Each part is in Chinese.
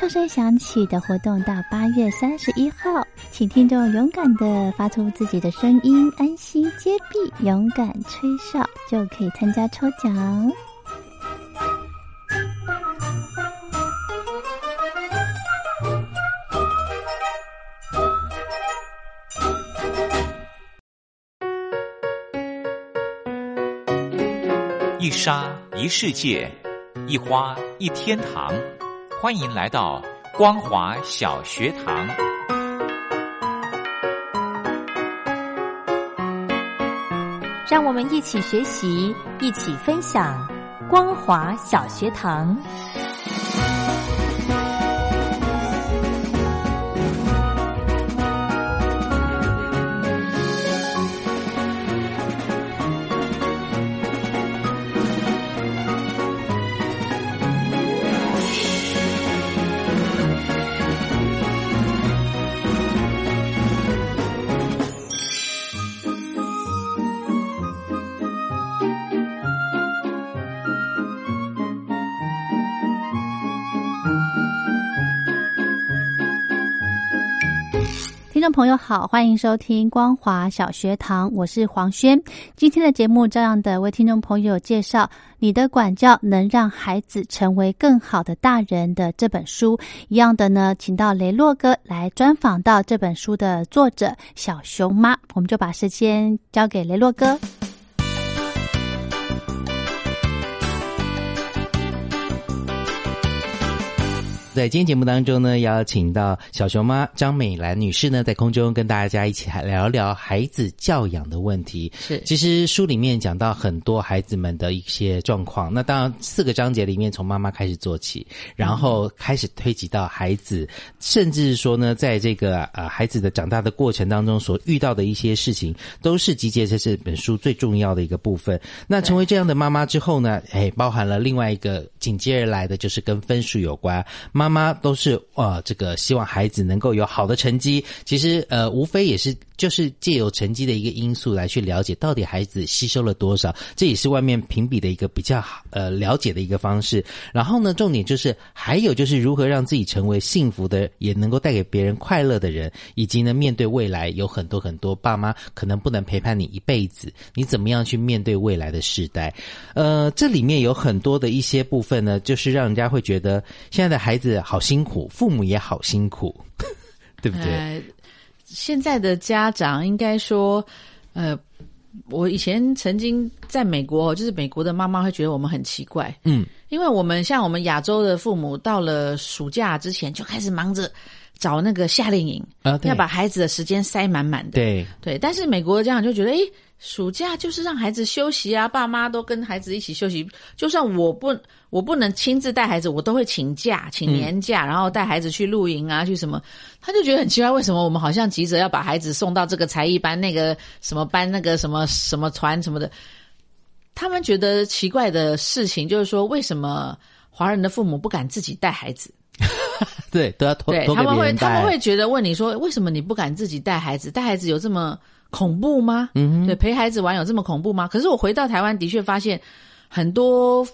哨声响起的活动到八月三十一号，请听众勇敢的发出自己的声音，安心接币，勇敢吹哨，就可以参加抽奖。一沙一世界，一花一天堂。欢迎来到光华小学堂。让我们一起学习，一起分享光华小学堂。朋友好，欢迎收听光华小学堂，我是黄轩。今天的节目照样的为听众朋友介绍《你的管教能让孩子成为更好的大人》的这本书。一样的呢，请到雷洛哥来专访到这本书的作者小熊妈，我们就把时间交给雷洛哥。在今天节目当中呢，邀请到小熊妈张美兰女士呢，在空中跟大家一起聊聊孩子教养的问题。是，其实书里面讲到很多孩子们的一些状况。那当然，四个章节里面从妈妈开始做起，然后开始推及到孩子，甚至说呢，在这个呃孩子的长大的过程当中所遇到的一些事情，都是集结在这本书最重要的一个部分。那成为这样的妈妈之后呢，哎，包含了另外一个紧接而来的就是跟分数有关。妈妈都是呃，这个希望孩子能够有好的成绩。其实呃，无非也是就是借由成绩的一个因素来去了解到底孩子吸收了多少，这也是外面评比的一个比较好呃了解的一个方式。然后呢，重点就是还有就是如何让自己成为幸福的，也能够带给别人快乐的人，以及呢，面对未来有很多很多爸妈可能不能陪伴你一辈子，你怎么样去面对未来的时代？呃，这里面有很多的一些部分呢，就是让人家会觉得现在的孩子好辛苦，父母也好辛苦，对不对？呃，现在的家长应该说，呃，我以前曾经在美国，就是美国的妈妈会觉得我们很奇怪，嗯，因为我们像我们亚洲的父母，到了暑假之前就开始忙着找那个夏令营，啊，要把孩子的时间塞满满的，对对。但是美国的家长就觉得，哎，暑假就是让孩子休息啊，爸妈都跟孩子一起休息，就算我不我不能亲自带孩子，我都会请假，请年假，然后带孩子去露营啊，去什么。他就觉得很奇怪，为什么我们好像急着要把孩子送到这个才艺班、那个什么班、那个什么什么团什么的？他们觉得奇怪的事情就是说，为什么华人的父母不敢自己带孩子？对，都要偷对他们会他们会觉得问你说，为什么你不敢自己带孩子？带孩子有这么恐怖吗？嗯哼对，陪孩子玩有这么恐怖吗？可是我回到台湾，的确发现很多，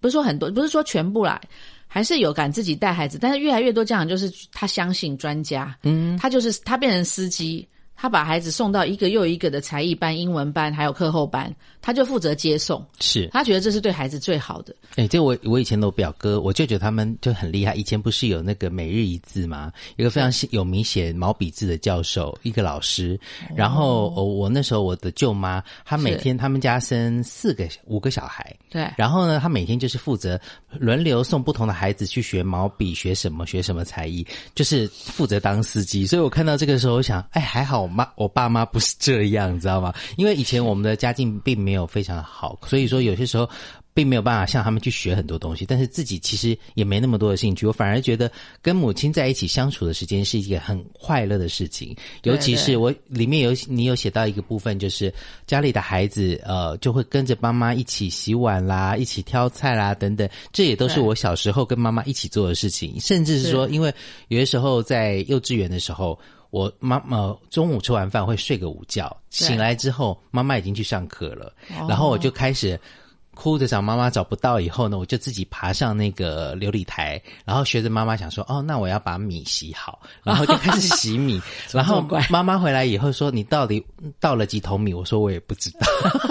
不是说很多，不是说全部啦，还是有敢自己带孩子，但是越来越多家长就是他相信专家，嗯，他就是他变成司机，他把孩子送到一个又一个的才艺班、英文班，还有课后班，他就负责接送。是，他觉得这是对孩子最好的。哎、这我我以前的表哥，我舅舅他们就很厉害。以前不是有那个每日一字吗？一个非常有名写毛笔字的教授，一个老师。然后我我那时候我的舅妈，她每天他们家生四个五个小孩，对，然后呢，她每天就是负责轮流送不同的孩子去学毛笔，学什么学什么才艺，就是负责当司机。所以我看到这个时候，我想，哎，还好我妈我爸妈不是这样，你知道吗？因为以前我们的家境并没有非常好，所以说有些时候。并没有办法向他们去学很多东西，但是自己其实也没那么多的兴趣。我反而觉得跟母亲在一起相处的时间是一件很快乐的事情。尤其是我里面有你有写到一个部分，就是家里的孩子呃就会跟着妈妈一起洗碗啦，一起挑菜啦等等，这也都是我小时候跟妈妈一起做的事情。甚至是说，因为有些时候在幼稚园的时候。我妈妈中午吃完饭会睡个午觉，醒来之后妈妈已经去上课了，哦然后我就开始哭着找妈妈找不到，以后呢，我就自己爬上那个琉璃台，然后学着妈妈想说，哦，那我要把米洗好，然后就开始洗米。然后妈妈回来以后说，你到底倒了几桶米？我说我也不知道。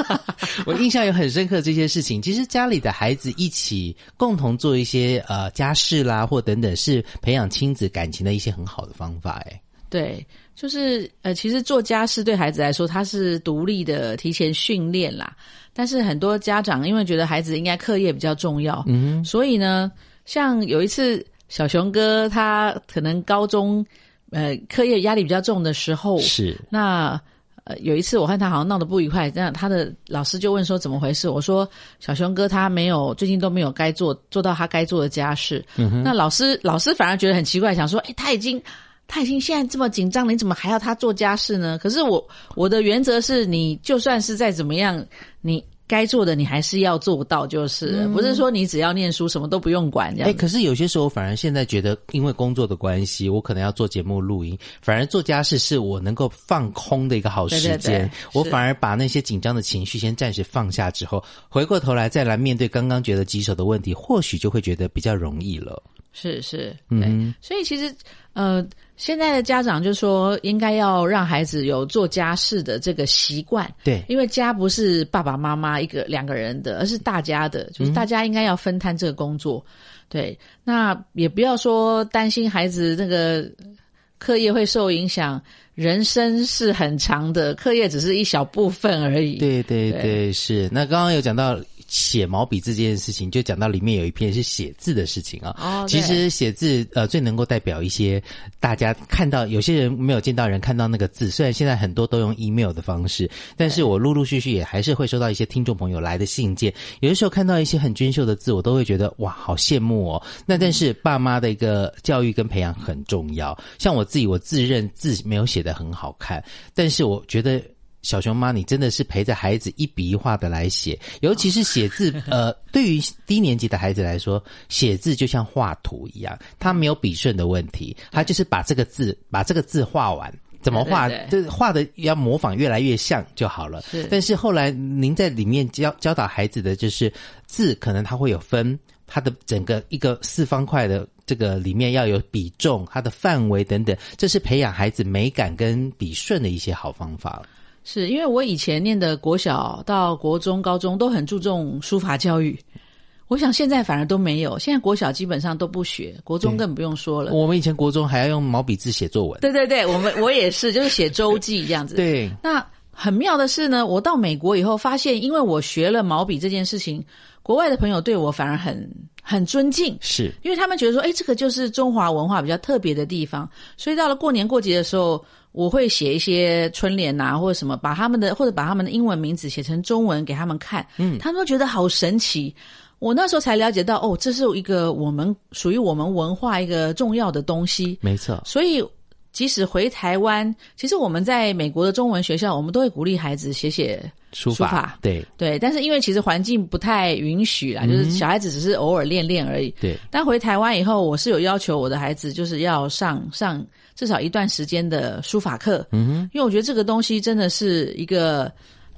我印象有很深刻这些事情。其实家里的孩子一起共同做一些呃家事啦，或等等，是培养亲子感情的一些很好的方法。哎，对，就是呃，其实做家事对孩子来说，他是独立的提前训练啦。但是很多家长因为觉得孩子应该课业比较重要，嗯，所以呢，像有一次小熊哥他可能高中呃课业压力比较重的时候，是那呃有一次我和他好像闹得不愉快，那他的老师就问说怎么回事？我说小熊哥他没有最近都没有该做做到他该做的家事。那老师老师反而觉得很奇怪，想说哎他已经。他已经现在这么紧张了，你怎么还要他做家事呢？可是我我的原则是你就算是再怎么样，你该做的你还是要做到，就是了、不是说你只要念书什么都不用管这样哎，子。可是有些时候，反而现在觉得，因为工作的关系，我可能要做节目录音，反而做家事是我能够放空的一个好时间。对对对我反而把那些紧张的情绪先暂时放下之后，回过头来再来面对刚刚觉得棘手的问题，或许就会觉得比较容易了。是是，嗯，所以其实呃，现在的家长就说应该要让孩子有做家事的这个习惯，对，因为家不是爸爸妈妈一个两个人的，而是大家的，就是大家应该要分摊这个工作。对，那也不要说担心孩子那个课业会受影响，人生是很长的，课业只是一小部分而已。对对对对，是。那刚刚有讲到写毛笔字这件事情，就讲到里面有一篇是写字的事情啊。哦其实写字呃最能够代表一些大家看到，有些人没有见到人看到那个字，虽然现在很多都用 email 的方式，但是我陆陆续续也还是会收到一些听众朋友来的信件，有的时候看到一些很娟秀的字，我都会觉得哇好羡慕哦。那但是爸妈的一个教育跟培养很重要，像我自己，我自认字没有写得很好看，但是我觉得。小熊妈，你真的是陪着孩子一笔一画的来写，尤其是写字。呃，对于低年级的孩子来说，写字就像画图一样，他没有笔顺的问题，他就是把这个字把这个字画完。怎么画？这画的要模仿越来越像就好了。是但是后来您在里面教教导孩子的就是字，可能它会有分，它的整个一个四方块的这个里面要有比重，它的范围等等，这是培养孩子美感跟笔顺的一些好方法。是因为我以前念的国小到国中、高中都很注重书法教育，我想现在反而都没有。现在国小基本上都不学，国中对更不用说了。我们以前国中还要用毛笔字写作文。对对对，我们我也是，就是写周记这样子。对，那很妙的是呢，我到美国以后发现，因为我学了毛笔这件事情，国外的朋友对我反而很很尊敬。是因为他们觉得说，哎，这个就是中华文化比较特别的地方，所以到了过年过节的时候，我会写一些春联啊，或者什么，把他们的或者把他们的英文名字写成中文给他们看，嗯，他们都觉得好神奇。我那时候才了解到，哦，这是一个我们属于我们文化一个重要的东西，没错，所以。即使回台湾，其实我们在美国的中文学校，我们都会鼓励孩子写写书书法。对。对，但是因为其实环境不太允许啦，就是小孩子只是偶尔练练而已。对，但回台湾以后，我是有要求我的孩子就是要上上至少一段时间的书法课，嗯哼，因为我觉得这个东西真的是一个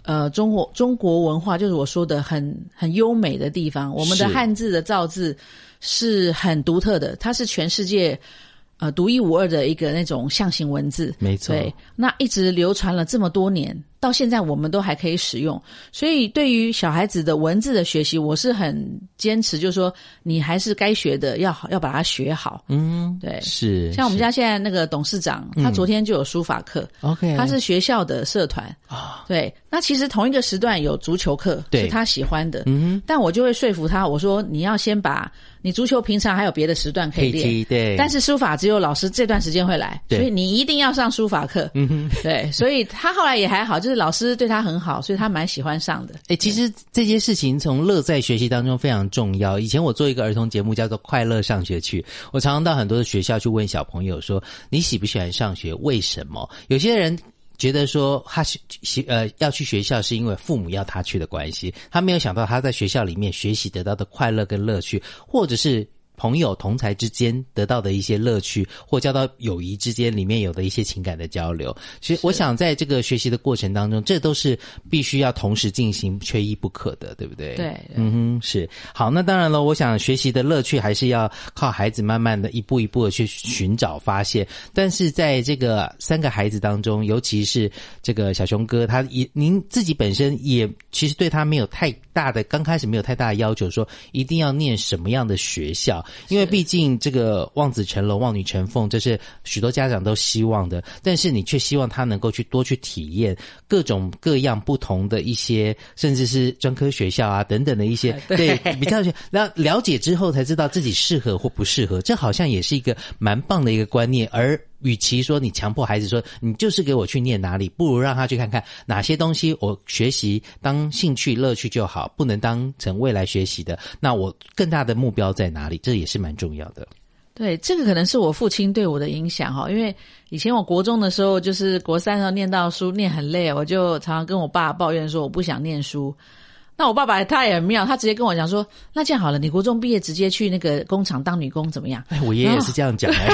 呃中国中国文化，就是我说的很很优美的地方。我们的汉字的造字是很独特的，它是全世界呃独一无二的一个那种象形文字。没错对，那一直流传了这么多年，到现在我们都还可以使用。所以对于小孩子的文字的学习，我是很坚持，就是说你还是该学的要好，要把它学好。嗯，对，是像我们家现在那个董事长，他昨天就有书法课。OK，他是学校的社团啊，对。那其实同一个时段有足球课，是他喜欢的，嗯但我就会说服他，我说你要先把你足球平常还有别的时段可可以以练，踢对，但是书法只有老师这段时间会来，所以你一定要上书法课。嗯哼。对，所以他后来也还好，就是老师对他很好，所以他蛮喜欢上的。哎、其实这些事情从乐在学习当中非常重要。以前我做一个儿童节目叫做《快乐上学去》，我常常到很多的学校去问小朋友说：“你喜不喜欢上学？为什么？”有些人觉得说他学学呃要去学校是因为父母要他去的关系，他没有想到他在学校里面学习得到的快乐跟乐趣，或者是。朋友同才之间得到的一些乐趣，或交到友谊之间里面有的一些情感的交流，其实我想在这个学习的过程当中，这都是必须要同时进行，缺一不可的，对不对？对，嗯哼，是好。那当然了，我想学习的乐趣还是要靠孩子慢慢的一步一步的去寻找发现。但是在这个三个孩子当中，尤其是这个小熊哥，他也您自己本身也其实对他没有太大的，刚开始没有太大的要求，说一定要念什么样的学校，因为毕竟这个望子成龙、望女成凤，这是许多家长都希望的。但是你却希望他能够去多去体验各种各样不同的一些，甚至是专科学校啊等等的一些，对比较去了了解之后才知道自己适合或不适合，这好像也是一个蛮棒的一个观念。而与其说你强迫孩子说你就是给我去念哪里，不如让他去看看哪些东西我学习当兴趣乐趣就好，不能当成未来学习的。那我更大的目标在哪里？这也是蛮重要的。对，这个可能是我父亲对我的影响哈，因为以前我国中的时候，就是国三的时候念到书念很累，我就常常跟我爸抱怨说我不想念书。那我爸爸他也很妙，他直接跟我讲说：“那这样好了，你国中毕业直接去那个工厂当女工怎么样？”哎，我爷爷也是这样讲哎。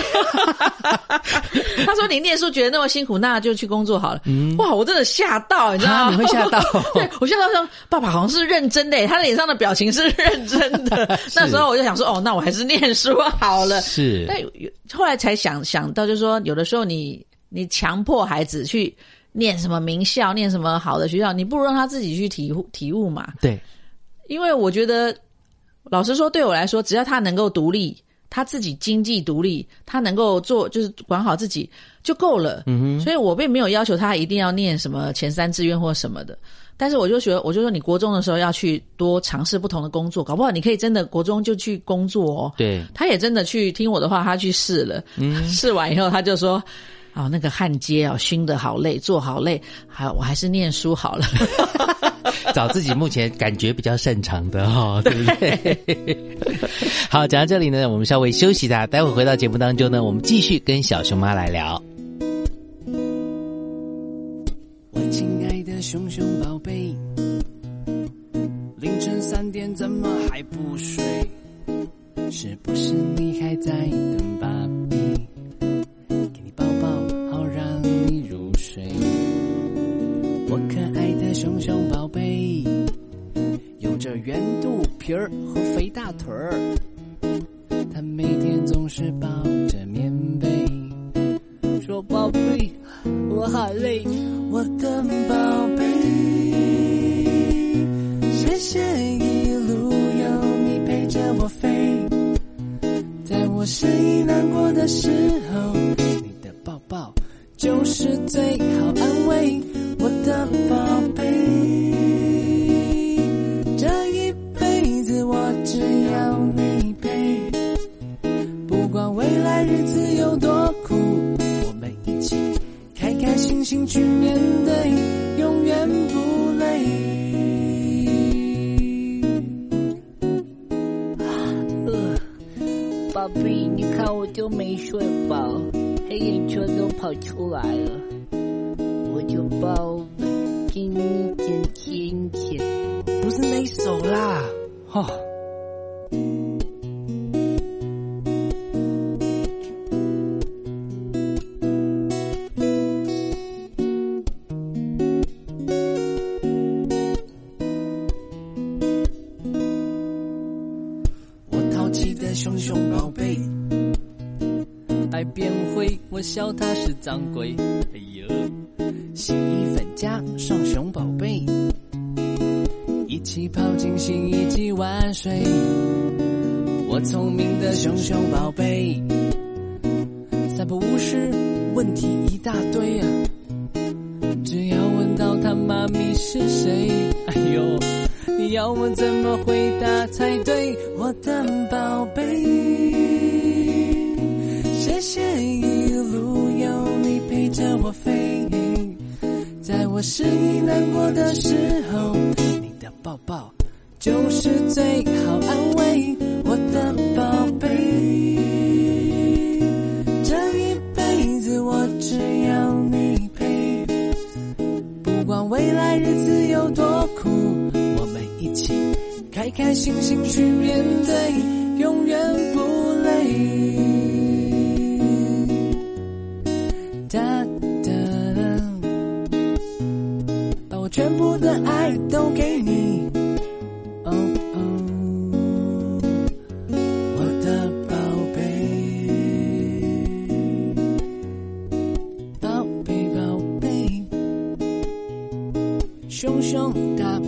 他说：“你念书觉得那么辛苦，那就去工作好了。哇，我真的吓到，你知道吗？啊你会吓到 对我吓到说，爸爸好像是认真的耶，他脸上的表情是认真的。那时候我就想说，哦，那我还是念书好了。是但有后来才想想到，就是说，有的时候你你强迫孩子去念什么名校，念什么好的学校，你不如让他自己去体悟体悟嘛。对，因为我觉得，老实说，对我来说，只要他能够独立，他自己经济独立，他能够做就是管好自己就够了。嗯哼，所以我并没有要求他一定要念什么前三志愿或什么的。但是我就觉得，我就说你国中的时候要去多尝试不同的工作，搞不好你可以真的国中就去工作哦。对他也真的去听我的话，他去试了。嗯，试完以后他就说。哦，那个焊接啊，熏的好累，做好累，还我还是念书好了。找自己目前感觉比较擅长的哈、哦，对不对？好，讲到这里呢，我们稍微休息一下，待会回到节目当中呢，我们继续跟小熊妈来聊。我亲爱的熊熊宝贝，凌晨三点怎么还不睡？是不是你还在等爸圆肚皮儿和肥大腿儿，他每天总是抱着棉被，说宝贝，我好累，我的宝贝，谢谢一路有你陪着我飞，在我失意难过的时候，你的抱抱就是最好。我就没睡饱，黑眼圈都跑出来了，我就抱给你点甜甜。不是那一首啦，哦。笑他是脏鬼。哎呦，洗衣粉加上熊宝贝，一起泡进新一季玩水。我聪明的熊熊宝贝，三不五时问题一大堆啊，只要问到他妈咪是谁，哎呦，你要我怎么回答才对，我的宝贝？谢一路有你陪着我飞，在我失意难过的时候，你的抱抱就是最好安慰，我的宝贝。这一辈子我只要你陪，不管未来日子有多苦，我们一起开开心心去面对，永远不累。我的爱都给你。哦哦，我的宝贝，宝贝宝贝，熊熊大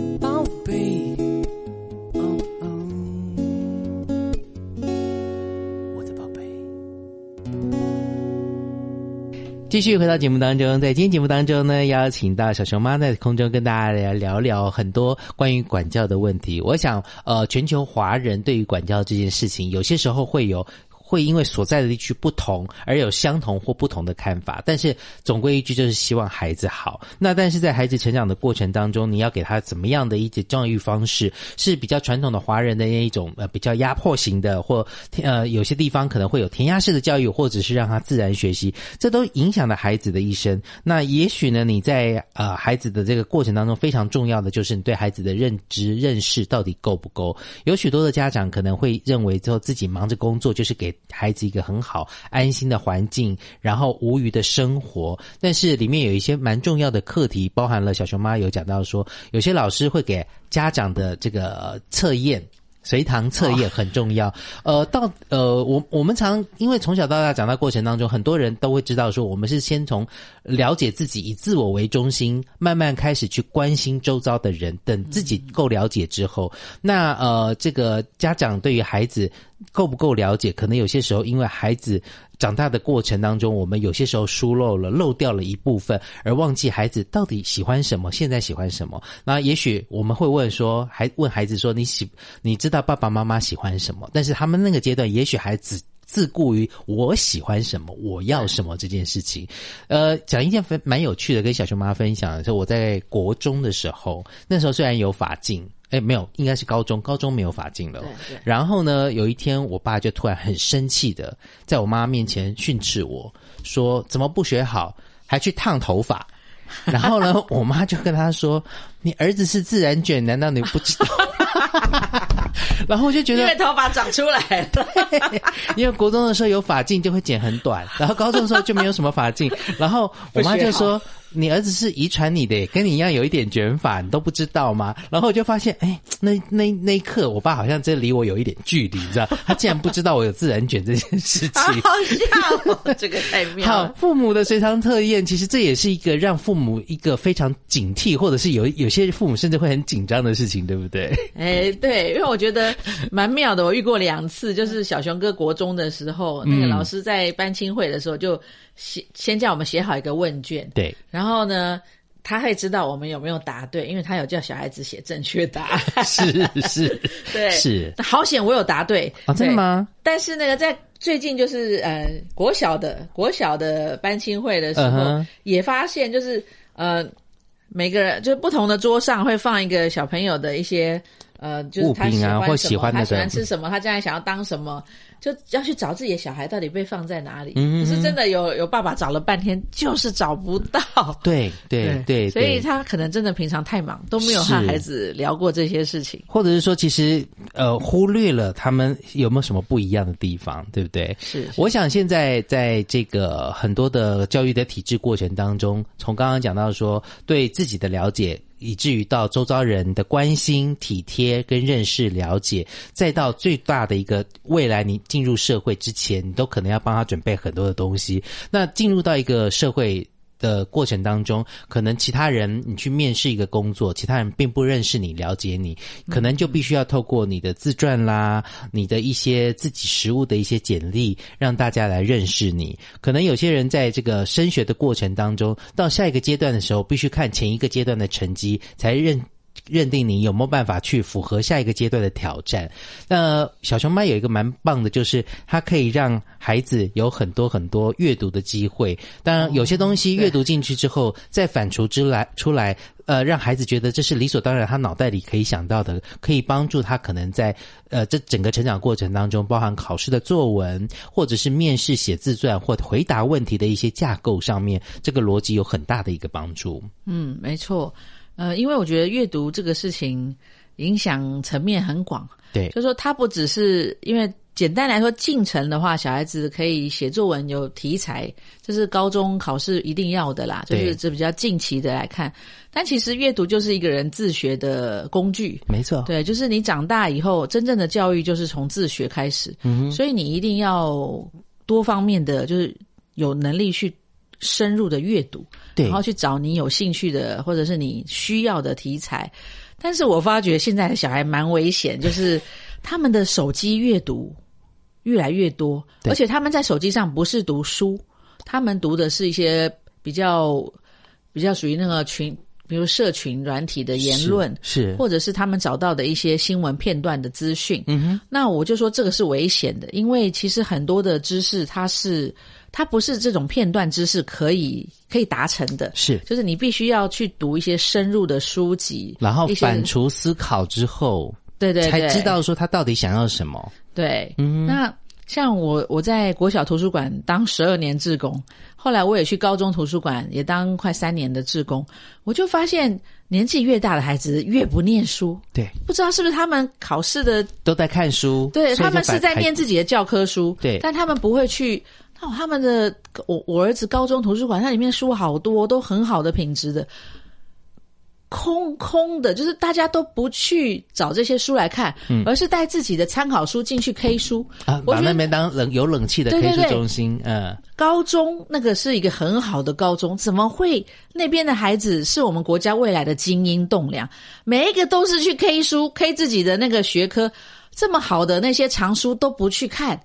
继续回到节目当中，在今天节目当中呢，邀请到小熊妈在空中跟大家来聊聊很多关于管教的问题。我想，呃，全球华人对于管教这件事情，有些时候会有。会因为所在的地区不同而有相同或不同的看法，但是总归一句就是希望孩子好。那但是在孩子成长的过程当中，你要给他怎么样的一些教育方式是比较传统的华人的那一种呃比较压迫型的，或呃有些地方可能会有填鸭式的教育，或者是让他自然学习，这都影响了孩子的一生。那也许呢，你在呃孩子的这个过程当中非常重要的就是你对孩子的认知认识到底够不够。有许多的家长可能会认为之后自己忙着工作就是给孩子一个很好安心的环境，然后无余的生活。但是里面有一些蛮重要的课题，包含了小熊妈有讲到说，有些老师会给家长的这个测验。随堂测验很重要，呃，到呃，我我们常因为从小到大长大过程当中，很多人都会知道说，我们是先从了解自己，以自我为中心，慢慢开始去关心周遭的人。等自己够了解之后，那呃，这个家长对于孩子够不够了解，可能有些时候因为孩子。长大的过程当中，我们有些时候疏漏了、漏掉了一部分，而忘记孩子到底喜欢什么，现在喜欢什么。那也许我们会问说，还问孩子说：“你喜你知道爸爸妈妈喜欢什么？”但是他们那个阶段，也许孩子自顾于我喜欢什么，我要什么这件事情。呃，讲一件分蛮有趣的，跟小熊妈分享的是，我在国中的时候，那时候虽然有法镜。哎，没有，应该是高中，高中没有法镜了。然后呢，有一天，我爸就突然很生气的，在我妈面前训斥我说：“怎么不学好，还去烫头发？”然后呢，我妈就跟他说：“你儿子是自然卷，难道你不知道？” 然后我就觉得，因为头发长出来了，因为国中的时候有发镜就会剪很短，然后高中的时候就没有什么发镜。然后我妈就说：“你儿子是遗传你的，跟你一样有一点卷发，你都不知道吗？”然后我就发现，哎，那那那一刻，我爸好像真离我有一点距离，你知道？他竟然不知道我有自然卷这件事情，好笑哦，这个太妙。好，父母的随堂测验，其实这也是一个让父母一个非常警惕，或者是有有些父母甚至会很紧张的事情，对不对？哎，对，因为我觉得蛮妙的。我遇过两次，就是小熊哥国中的时候，那个老师在班亲会的时候，就写先叫我们写好一个问卷，对，然后呢，他会知道我们有没有答对，因为他有叫小孩子写正确答案。是是，对，是好险我有答对啊，真的吗？但是那个在最近就是呃国小的国小的班亲会的时候，也发现就是呃每个人就是不同的桌上会放一个小朋友的一些。呃，就是他喜欢什么，他喜欢吃什么，他将来想要当什么，就要去找自己的小孩到底被放在哪里。可是真的有有爸爸找了半天，就是找不到。对对对，所以他可能真的平常太忙，都没有和孩子聊过这些事情，或者是说，其实呃忽略了他们有没有什么不一样的地方，对不对？是，我想现在在这个很多的教育的体制过程当中，从刚刚讲到说对自己的了解。以至于到周遭人的关心、体贴跟认识、了解，再到最大的一个未来，你进入社会之前，你都可能要帮他准备很多的东西。那进入到一个社会。的过程当中，可能其他人你去面试一个工作，其他人并不认识你、了解你，可能就必须要透过你的自传啦、你的一些自己实物的一些简历，让大家来认识你。可能有些人在这个升学的过程当中，到下一个阶段的时候，必须看前一个阶段的成绩才认。认定你有没有办法去符合下一个阶段的挑战？那小熊猫有一个蛮棒的，就是它可以让孩子有很多很多阅读的机会。当然，有些东西阅读进去之后，再反刍之来出来，呃，让孩子觉得这是理所当然，他脑袋里可以想到的，可以帮助他可能在呃这整个成长过程当中，包含考试的作文，或者是面试写自传或回答问题的一些架构上面，这个逻辑有很大的一个帮助。嗯，没错。呃，因为我觉得阅读这个事情影响层面很广，对，就说它不只是因为简单来说进程的话，小孩子可以写作文有题材，这是高中考试一定要的啦，就是这比较近期的来看。但其实阅读就是一个人自学的工具，没错，对，就是你长大以后真正的教育就是从自学开始，嗯所以你一定要多方面的，就是有能力去。深入的阅读，对，然后去找你有兴趣的或者是你需要的题材。但是我发觉现在的小孩蛮危险，就是他们的手机阅读越来越多，而且他们在手机上不是读书，他们读的是一些比较比较属于那个群，比如社群软体的言论，是或者是他们找到的一些新闻片段的资讯。嗯哼，那我就说这个是危险的，因为其实很多的知识它是。它不是这种片段知识可以可以达成的，是。就是你必须要去读一些深入的书籍，然后反刍思考之后，对对，才知道说他到底想要什么。对，嗯，那像我我在国小图书馆当十二年志工，后来我也去高中图书馆也当快三年的志工，我就发现年纪越大的孩子越不念书，对，不知道是不是他们考试的都在看书，对他们是在念自己的教科书，对，但他们不会去。哦，他们的我我儿子高中图书馆，它里面书好多，都很好的品质的，空空的，就是大家都不去找这些书来看，嗯，而是带自己的参考书进去 K 书。啊，把那边当冷有冷气的 K 书中心，嗯，高中那个是一个很好的高中，怎么会那边的孩子是我们国家未来的精英栋梁？每一个都是去 K 书，K 自己的那个学科，这么好的那些藏书都不去看。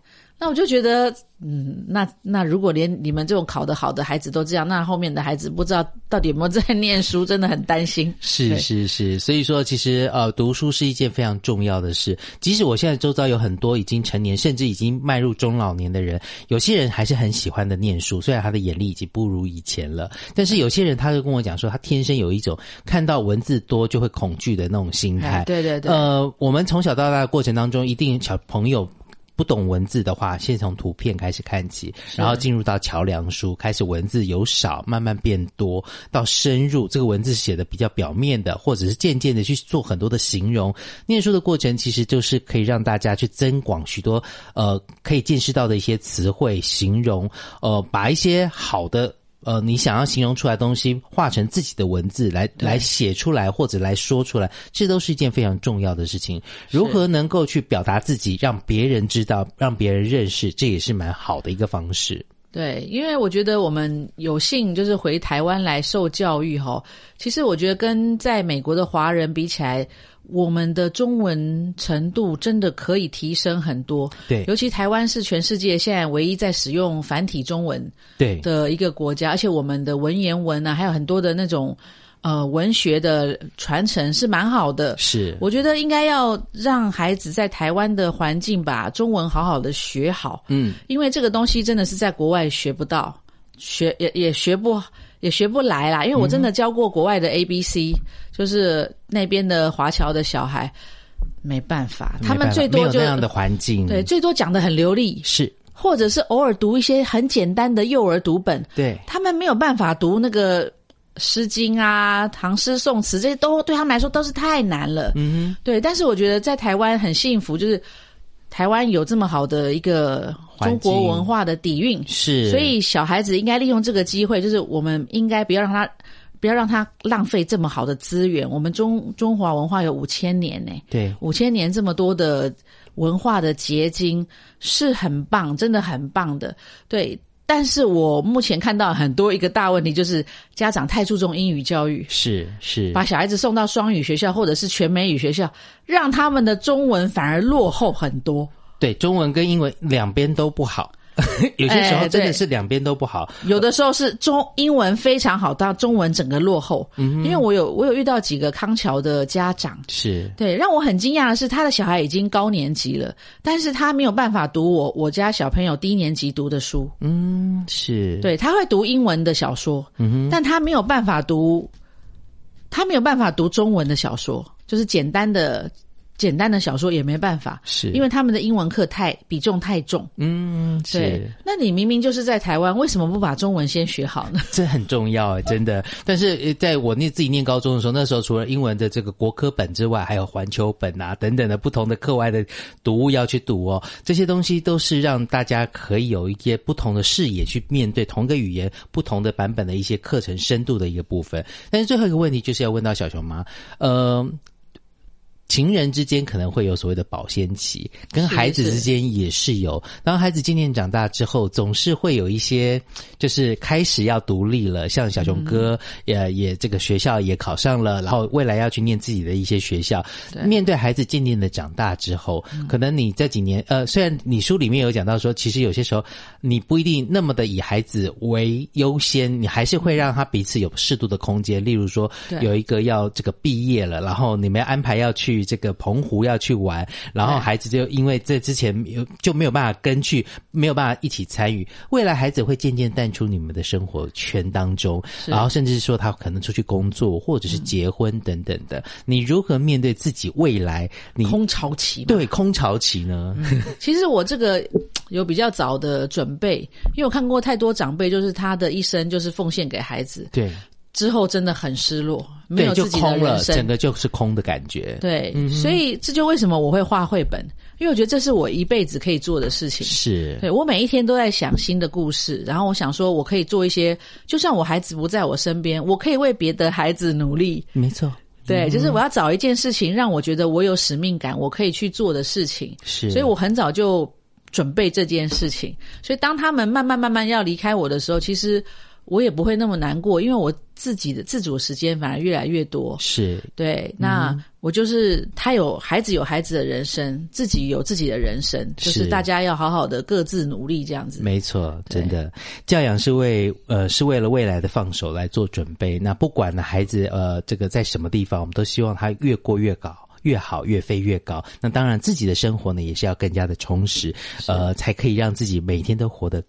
那我就觉得，嗯，那那如果连你们这种考得好的孩子都这样，那后面的孩子不知道到底有没有在念书，真的很担心。是是是，所以说其实呃，读书是一件非常重要的事。即使我现在周遭有很多已经成年，甚至已经迈入中老年的人，有些人还是很喜欢的念书，虽然他的眼力已经不如以前了，但是有些人他就跟我讲说，他天生有一种看到文字多就会恐惧的那种心态。对对对。呃，我们从小到大的过程当中，一定小朋友。不懂文字的话，先从图片开始看起，然后进入到桥梁书，开始文字由少慢慢变多，到深入这个文字写的比较表面的，或者是渐渐的去做很多的形容。念书的过程其实就是可以让大家去增广许多呃可以见识到的一些词汇形容，呃把一些好的。呃，你想要形容出来东西，化成自己的文字来来写出来，或者来说出来，这都是一件非常重要的事情。如何能够去表达自己，让别人知道，让别人认识，这也是蛮好的一个方式。对，因为我觉得我们有幸就是回台湾来受教育哈，其实我觉得跟在美国的华人比起来。我们的中文程度真的可以提升很多，对，尤其台湾是全世界现在唯一在使用繁体中文对的一个国家，而且我们的文言文啊，还有很多的那种呃文学的传承是蛮好的。是，我觉得应该要让孩子在台湾的环境把中文好好的学好，嗯，因为这个东西真的是在国外学不到，学也也学不。也学不来啦，因为我真的教过国外的 A B C，就是那边的华侨的小孩，没办法，他们最多就那样的环境，对，最多讲的很流利，是，或者是偶尔读一些很简单的幼儿读本，对。他们没有办法读那个《诗经》啊、唐诗宋词，这些都对他们来说都是太难了。嗯哼，对，但是我觉得在台湾很幸福，就是台湾有这么好的一个。中国文化的底蕴是，所以小孩子应该利用这个机会，就是我们应该不要让他不要让他浪费这么好的资源。我们中中华文化有五千年呢，对，五千年这么多的文化的结晶是很棒，真的很棒的。对，但是我目前看到很多一个大问题，就是家长太注重英语教育，是是，把小孩子送到双语学校或者是全美语学校，让他们的中文反而落后很多。对，中文跟英文两边都不好。有些时候哎真的是两边都不好，有的时候是中英文非常好，但中文整个落后。因为我有我有遇到几个康桥的家长，是。对，让我很惊讶的是，他的小孩已经高年级了，但是他没有办法读我我家小朋友低年级读的书。嗯是，对，他会读英文的小说，嗯但他没有办法读，他没有办法读中文的小说，就是简单的简单的小说也没办法，是因为他们的英文课太比重太重。嗯对是，，那你明明就是在台湾，为什么不把中文先学好呢？这很重要，真的。但是呃在我念自己念高中的时候，那时候除了英文的这个国科本之外，还有环球本啊等等的不同的课外的读物要去读哦。这些东西都是让大家可以有一些不同的视野去面对同个语言不同的版本的一些课程深度的一个部分。但是最后一个问题就是要问到小熊妈，呃。情人之间可能会有所谓的保鲜期，跟孩子之间也是有。当孩子渐渐长大之后，总是会有一些，就是开始要独立了。像小熊哥，也也这个学校也考上了，然后未来要去念自己的一些学校。面对孩子渐渐的长大之后，可能你这几年，呃，虽然你书里面有讲到说，其实有些时候你不一定那么的以孩子为优先，你还是会让他彼此有适度的空间。例如说，有一个要这个毕业了，然后你们安排要去这个澎湖要去玩，然后孩子就因为这之前有就没有办法跟去，没有办法一起参与。未来孩子会渐渐淡出你们的生活圈当中，然后甚至是说他可能出去工作或者是结婚等等的。你如何面对自己未来？你空巢期嘛，对空巢期呢？其实我这个有比较早的准备，因为我看过太多长辈，就是他的一生就是奉献给孩子，对之后真的很失落，没有自己的空了，人生。整个就是空的感觉。对，所以这就为什么我会画绘本，因为我觉得这是我一辈子可以做的事情。是，对我每一天都在想新的故事，然后我想说，我可以做一些，就算我孩子不在我身边，我可以为别的孩子努力。没错，对，就是我要找一件事情让我觉得我有使命感，我可以去做的事情。是，所以我很早就准备这件事情。所以当他们慢慢慢慢要离开我的时候，其实我也不会那么难过，因为我自己的自主时间反而越来越多。是对，那我就是他有孩子有孩子的人生，自己有自己的人生，就是是大家要好好的各自努力这样子。没错，真的，教养是为呃是为了未来的放手来做准备。那不管呢孩子呃这个在什么地方，我们都希望他越过越高。越好，越飞越高。那当然，自己的生活呢，也是要更加的充实，呃，才可以让自己每天都活得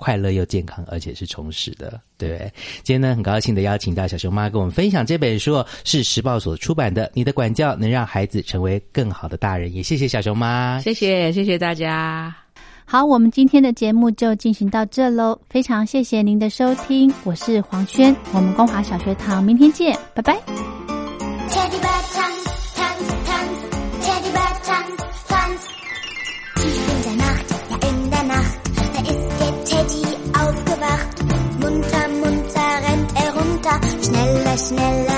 快乐又健康，而且是充实的，对不对？今天呢，很高兴的邀请到小熊妈跟我们分享这本书哦，是时报所出版的《你的管教能让孩子成为更好的大人》。也谢谢小熊妈，谢谢，谢谢大家。好，我们今天的节目就进行到这喽，非常谢谢您的收听，我是黄轩，我们光华小学堂明天见，拜拜。Teddy aufgewacht. Munter, munter rennt er runter, schneller, schneller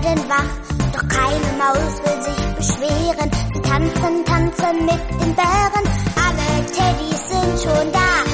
werden wach. Doch keine Maus will sich beschweren, sie tanzen, tanzen mit den Bären. Alle Teddys sind schon da